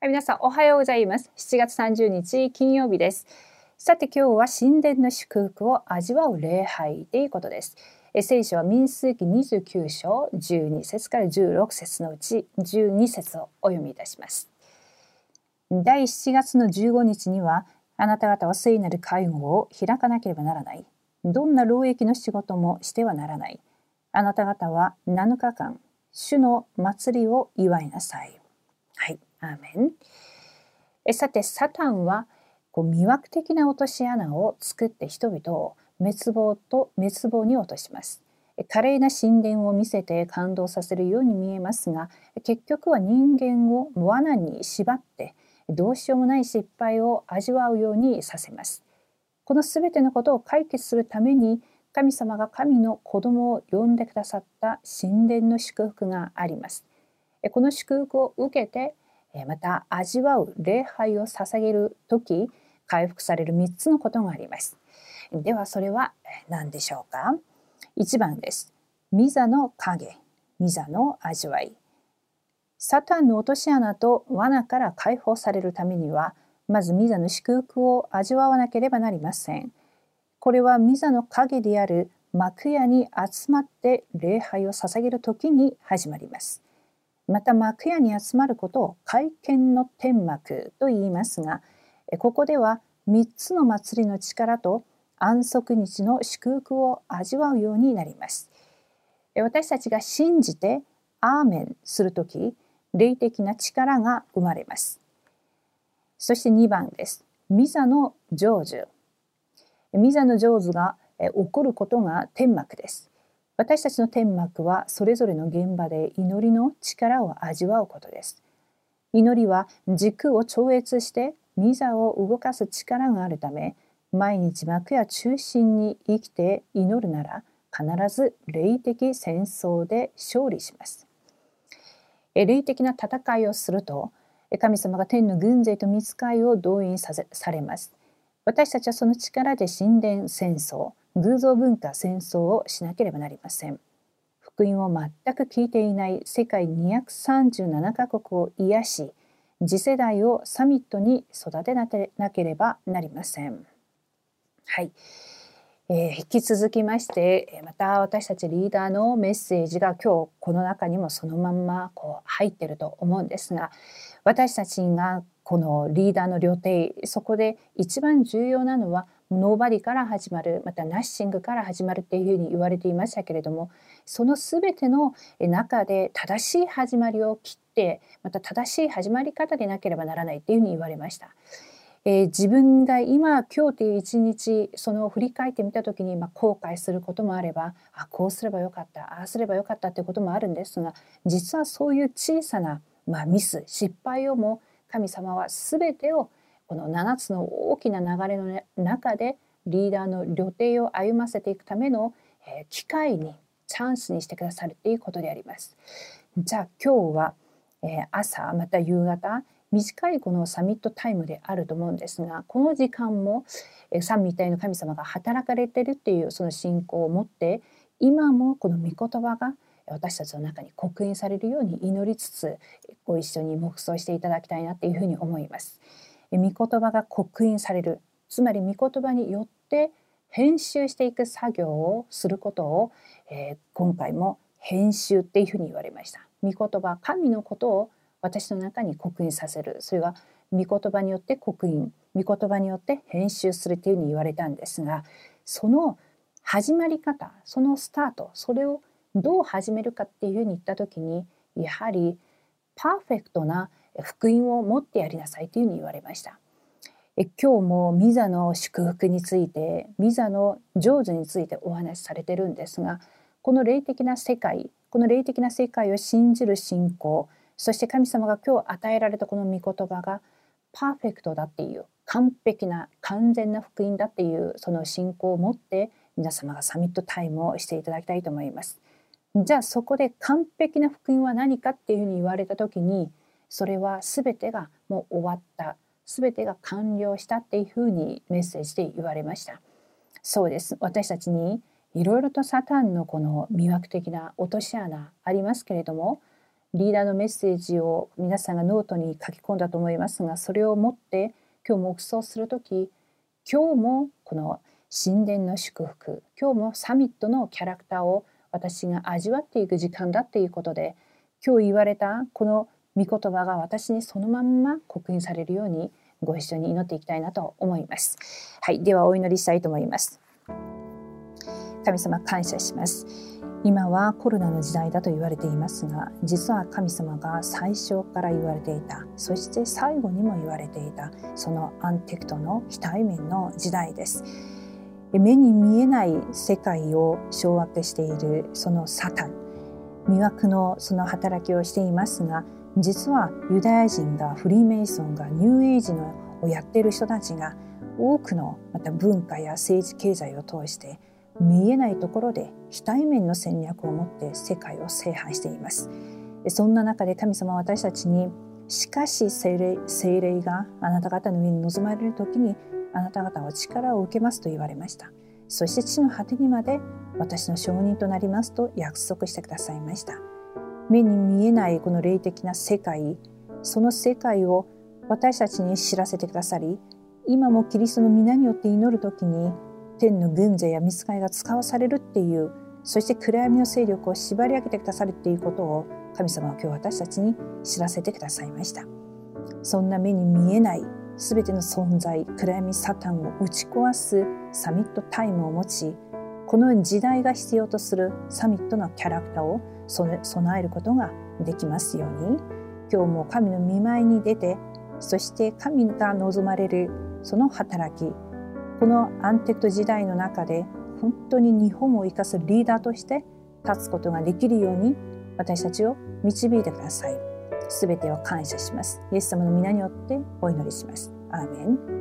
皆さんおはようございます。7月30日金曜日です。さて今日は神殿の祝福を味わう礼拝ということです。聖書は民数記29章12節から16節のうち12節をお読みいたします。第7月の15日にはあなた方は聖なる会合を開かなければならない。どんな労役の仕事もしてはならない。あなた方は7日間、主の祭りを祝いなさい。アーメンえさてサタンはこう魅惑的な落とし穴を作って人々を滅亡と滅亡に落とします。華麗な神殿を見せて感動させるように見えますが結局は人間を罠に縛ってどうしようもない失敗を味わうようにさせます。この全てのことを解決するために神様が神の子供を呼んでくださった神殿の祝福があります。この祝福を受けてまた味わう礼拝を捧げる時回復される3つのことがあります。ではそれは何でしょうか ?1 番です。ミザの影、ミザの味わい。サタンの落とし穴と罠から解放されるためには、まずミザの祝福を味わわなければなりません。これはミザの影である幕屋に集まって礼拝を捧げる時に始まります。また幕屋に集まることを会見の天幕と言いますがここでは3つの祭りの力と安息日の祝福を味わうようになります。私たちが信じてアーメンする時霊的な力が生まれます。そして2番です。ミザの成就。ミザの成就が起こることが天幕です。私たちの天幕はそれぞれの現場で祈りの力を味わうことです。祈りは時空を超越してミザを動かす力があるため毎日幕や中心に生きて祈るなら必ず霊的戦争で勝利します。霊的な戦いをすると神様が天の軍勢と見つかいを動員さされます。私たちはその力で神殿戦争偶像文化戦争をしなければなりません。福音を全く聞いていない世界237カ国を癒し次世代をサミットに育てなければなりません。はい、えー、引き続きましてまた私たちリーダーのメッセージが今日この中にもそのまんまこう入ってると思うんですが私たちがこのリーダーの料亭そこで一番重要なのはノーバディから始まるまたナッシングから始まるっていうふうに言われていましたけれどもその全ての中で正しい始まりを切ってまた正しい始まり方でなければならないっていうふうに言われました。えー、自分が今今日という一日その振り返ってみた時に、まあ、後悔することもあればあこうすればよかったああすればよかったということもあるんですが実はそういう小さな、まあ、ミス失敗をも神様は全てをこの7つの大きな流れの中でリーダーの旅程を歩ませていくための機会にチャンスにしてくださるということであります。じゃあ今日は朝また夕方短いこのサミットタイムであると思うんですがこの時間も三位一体の神様が働かれてるっていうその信仰を持って今もこの御言葉が私たちの中に刻印されるように祈りつつご一緒に黙想していただきたいなっていうふうに思います。御言葉が刻印される。つまり御言葉によって編集していく作業をすることを、えー、今回も編集っていうふうに言われました。御言葉神のことを私の中に刻印させる。それは御言葉によって刻印御言葉によって編集するっていうふうに言われたんですがその始まり方そのスタートそれをどう始めるかっていうふうに言った時にやはりパーフェクトな福音を持ってやりなさいというふうに言われました。え今日もミザの祝福についてミザの成就についてお話しされてるんですがこの霊的な世界この霊的な世界を信じる信仰そして神様が今日与えられたこの御言葉がパーフェクトだっていう完璧な完全な福音だっていうその信仰を持って皆様がサミットタイムをしていただきたいと思います。じゃあそこで完璧な福音は何かっていうふうに言われた時にそれは全てがもう終わった。全てが完了したっていうふうにメッセージで言われました。そうです。私たちにいろいろとサタンのこの魅惑的な落とし穴ありますけれどもリーダーのメッセージを皆さんがノートに書き込んだと思いますがそれを持って今日黙想する時今日もこの神殿の祝福今日もサミットのキャラクターを私が味わっていく時間だっていうことで今日言われたこの御言葉が私にそのまんま刻印されるようにご一緒に祈っていきたいなと思います。はい、ではお祈りしたいと思います。神様感謝します。今はコロナの時代だと言われていますが実は神様が最初から言われていたそして最後にも言われていたそのアンテクトの非対面の時代です目に見えない世界を掌握しているそのサタン魅惑のその働きをしていますが実はユダヤ人がフリーメイソンがニューエイジのをやっている人たちが多くのまた文化や政治経済を通して見えないところで非対面の戦略を持って世界を制覇しています。そんな中で神様は私たちにしかし精霊精霊があなた方の上に臨まれる時にあなた方は力を受けますと言われました。そして地の果てにまで私の証人となりますと約束してくださいました。目に見えないこの霊的な世界その世界を私たちに知らせてくださり今もキリストの皆によって祈る時に天の軍勢や見つかりが使わされるっていうそして暗闇の勢力を縛り上げてくださるっていうことを神様は今日私たちに知らせてくださいました。そんな目に見えない全ての存在暗闇サタンを打ち壊すサミットタイムを持ちこのように時代が必要とするサミットのキャラクターを備えることができますように今日も神の見舞いに出てそして神が望まれるその働きこのアンテクト時代の中で本当に日本を生かすリーダーとして立つことができるように私たちを導いてください。すべてを感謝します。イエス様の皆によってお祈りします。アーメン